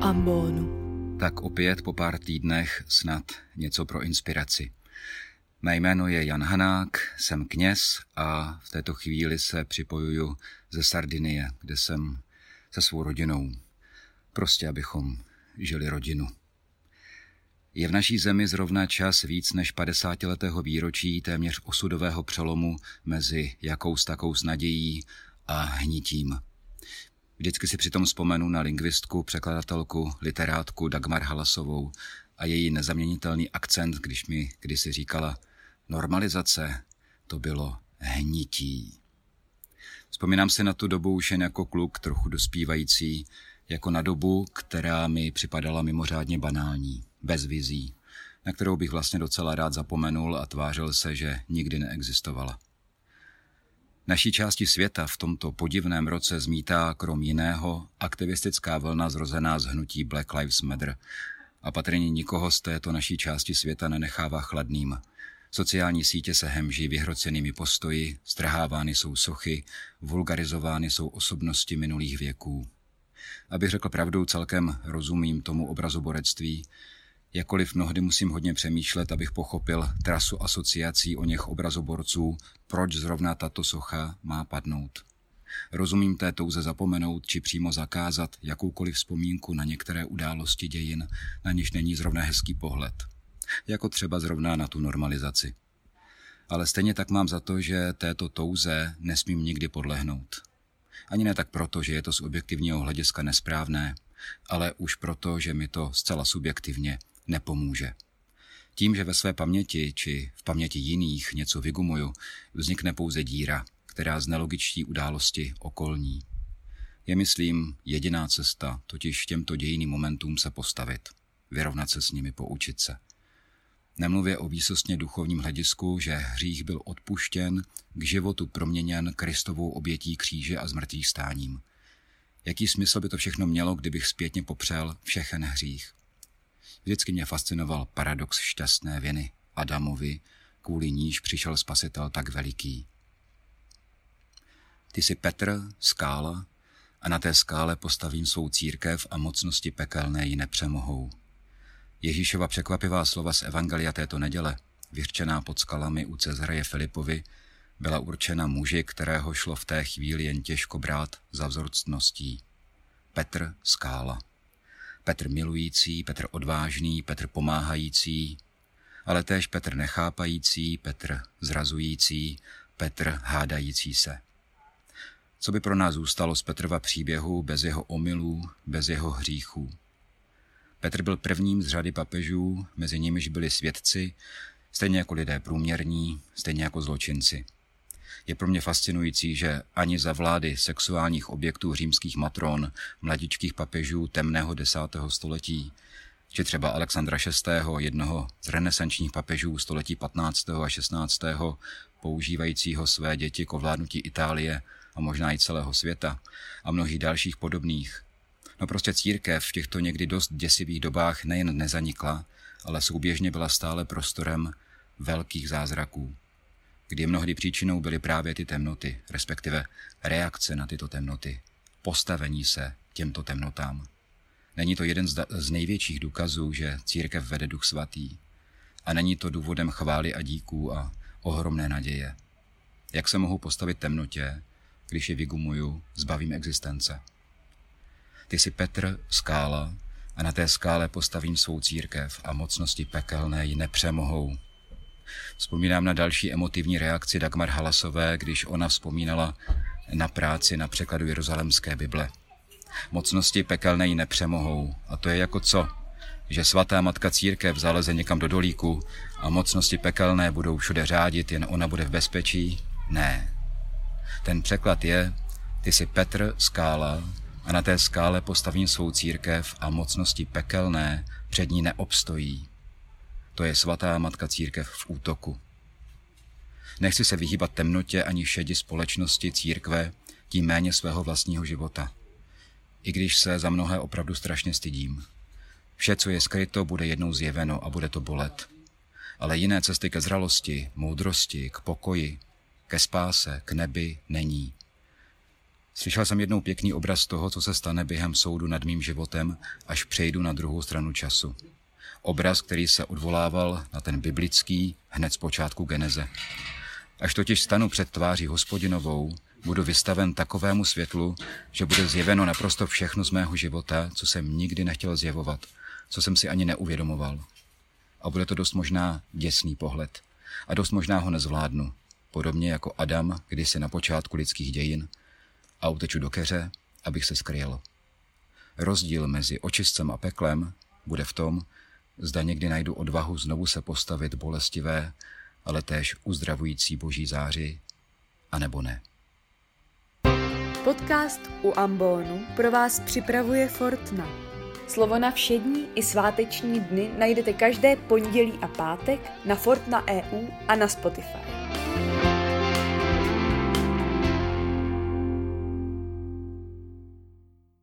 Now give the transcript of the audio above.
ambonu. Tak opět po pár týdnech snad něco pro inspiraci. Mé jméno je Jan Hanák, jsem kněz a v této chvíli se připojuju ze Sardinie, kde jsem se svou rodinou. Prostě abychom žili rodinu. Je v naší zemi zrovna čas víc než 50 letého výročí téměř osudového přelomu mezi jakous takou nadějí a hnitím. Vždycky si přitom vzpomenu na lingvistku, překladatelku, literátku Dagmar Halasovou a její nezaměnitelný akcent, když mi kdysi říkala normalizace, to bylo hnití. Vzpomínám si na tu dobu už jen jako kluk, trochu dospívající, jako na dobu, která mi připadala mimořádně banální, bez vizí, na kterou bych vlastně docela rád zapomenul a tvářil se, že nikdy neexistovala. Naší části světa v tomto podivném roce zmítá krom jiného aktivistická vlna zrozená z hnutí Black Lives Matter a patrně nikoho z této naší části světa nenechává chladným. Sociální sítě se hemží vyhrocenými postoji, strhávány jsou sochy, vulgarizovány jsou osobnosti minulých věků. Abych řekl pravdu, celkem rozumím tomu obrazoborectví, Jakoliv mnohdy musím hodně přemýšlet, abych pochopil trasu asociací o něch obrazoborců, proč zrovna tato socha má padnout. Rozumím té touze zapomenout či přímo zakázat jakoukoliv vzpomínku na některé události dějin, na něž není zrovna hezký pohled. Jako třeba zrovna na tu normalizaci. Ale stejně tak mám za to, že této touze nesmím nikdy podlehnout. Ani ne tak proto, že je to z objektivního hlediska nesprávné, ale už proto, že mi to zcela subjektivně nepomůže. Tím, že ve své paměti či v paměti jiných něco vygumuju, vznikne pouze díra, která z nelogičtí události okolní. Je, myslím, jediná cesta, totiž těmto dějiným momentům se postavit, vyrovnat se s nimi, poučit se. Nemluvě o výsostně duchovním hledisku, že hřích byl odpuštěn, k životu proměněn Kristovou obětí kříže a zmrtvých stáním. Jaký smysl by to všechno mělo, kdybych zpětně popřel všechen hřích? Vždycky mě fascinoval paradox šťastné viny Adamovi, kvůli níž přišel spasitel tak veliký. Ty jsi Petr, skála, a na té skále postavím svou církev a mocnosti pekelné ji nepřemohou. Ježíšova překvapivá slova z Evangelia této neděle, vyřčená pod skalami u Cezareje Filipovi, byla určena muži, kterého šlo v té chvíli jen těžko brát za vzorcností. Petr Skála. Petr milující, Petr odvážný, Petr pomáhající, ale též Petr nechápající, Petr zrazující, Petr hádající se. Co by pro nás zůstalo z Petrova příběhu bez jeho omylů, bez jeho hříchů? Petr byl prvním z řady papežů, mezi nimiž byli svědci, stejně jako lidé průměrní, stejně jako zločinci. Je pro mě fascinující, že ani za vlády sexuálních objektů římských matron, mladičkých papežů temného desátého století, či třeba Alexandra VI., jednoho z renesančních papežů století 15. a 16., používajícího své děti k ovládnutí Itálie a možná i celého světa a mnohých dalších podobných. No prostě církev v těchto někdy dost děsivých dobách nejen nezanikla, ale souběžně byla stále prostorem velkých zázraků kdy mnohdy příčinou byly právě ty temnoty, respektive reakce na tyto temnoty, postavení se těmto temnotám. Není to jeden z největších důkazů, že církev vede duch svatý. A není to důvodem chvály a díků a ohromné naděje. Jak se mohu postavit temnotě, když je vygumuju, zbavím existence? Ty jsi Petr, skála, a na té skále postavím svou církev a mocnosti pekelné ji nepřemohou, Vzpomínám na další emotivní reakci Dagmar Halasové, když ona vzpomínala na práci na překladu Jeruzalemské Bible. Mocnosti pekelné ji nepřemohou. A to je jako co? Že svatá matka církev zaleze někam do dolíku a mocnosti pekelné budou všude řádit, jen ona bude v bezpečí? Ne. Ten překlad je, ty jsi Petr, skála, a na té skále postavím svou církev a mocnosti pekelné před ní neobstojí. To je svatá matka církev v útoku. Nechci se vyhýbat temnotě ani šedi společnosti církve, tím méně svého vlastního života. I když se za mnohé opravdu strašně stydím. Vše, co je skryto, bude jednou zjeveno a bude to bolet. Ale jiné cesty ke zralosti, moudrosti, k pokoji, ke spáse, k nebi není. Slyšel jsem jednou pěkný obraz toho, co se stane během soudu nad mým životem, až přejdu na druhou stranu času. Obraz, který se odvolával na ten biblický hned z počátku geneze. Až totiž stanu před tváří hospodinovou, budu vystaven takovému světlu, že bude zjeveno naprosto všechno z mého života, co jsem nikdy nechtěl zjevovat, co jsem si ani neuvědomoval. A bude to dost možná děsný pohled. A dost možná ho nezvládnu. Podobně jako Adam, kdysi na počátku lidských dějin, a uteču do keře, abych se skryl. Rozdíl mezi očistcem a peklem bude v tom, zda někdy najdu odvahu znovu se postavit bolestivé, ale též uzdravující boží záři, anebo ne. Podcast u Ambonu pro vás připravuje Fortna. Slovo na všední i sváteční dny najdete každé pondělí a pátek na Fortna EU a na Spotify.